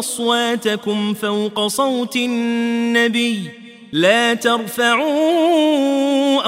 أصواتكم فوق صوت النبي. لا ترفعوا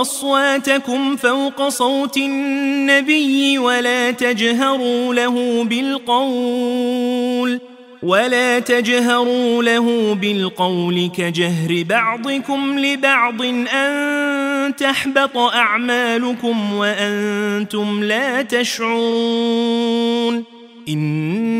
أصواتكم فوق صوت النبي ولا تجهروا له بالقول ولا تجهروا له بالقول كجهر بعضكم لبعض أن تحبط أعمالكم وأنتم لا تشعرون. إن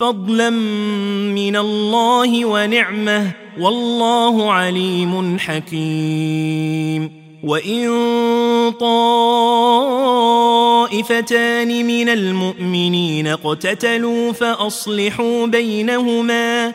فضلا من الله ونعمة والله عليم حكيم. وإن طائفتان من المؤمنين اقتتلوا فأصلحوا بينهما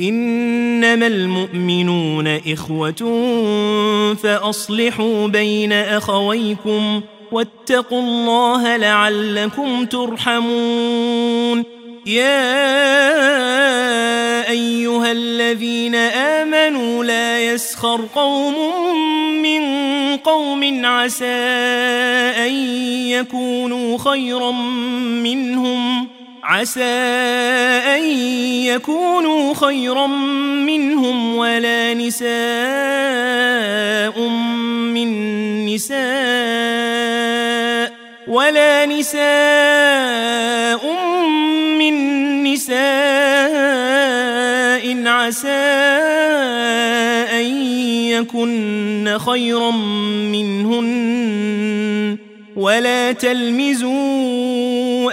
إنما المؤمنون إخوة فأصلحوا بين أخويكم واتقوا الله لعلكم ترحمون. يا أيها الذين آمنوا لا يسخر قوم من قوم عسى أن يكونوا خيرا منهم. عسى أن يكونوا خيرا منهم ولا نساء من نساء ولا نساء من نساء عسى أن يكن خيرا منهن ولا تلمزوا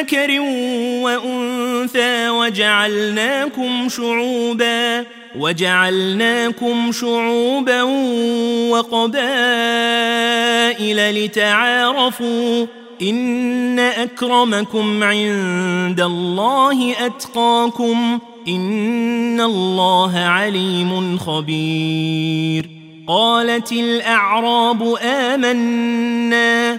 ذكر وأنثى وجعلناكم شعوباً وجعلناكم شعوبا وقبائل لتعارفوا إن أكرمكم عند الله أتقاكم إن الله عليم خبير. قالت الأعراب آمنا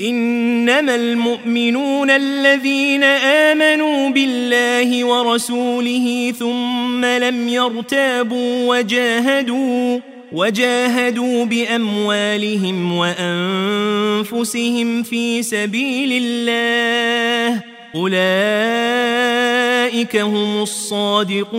إنما المؤمنون الذين آمنوا بالله ورسوله ثم لم يرتابوا وجاهدوا وجاهدوا بأموالهم وأنفسهم في سبيل الله. أولئك هم الصادقون.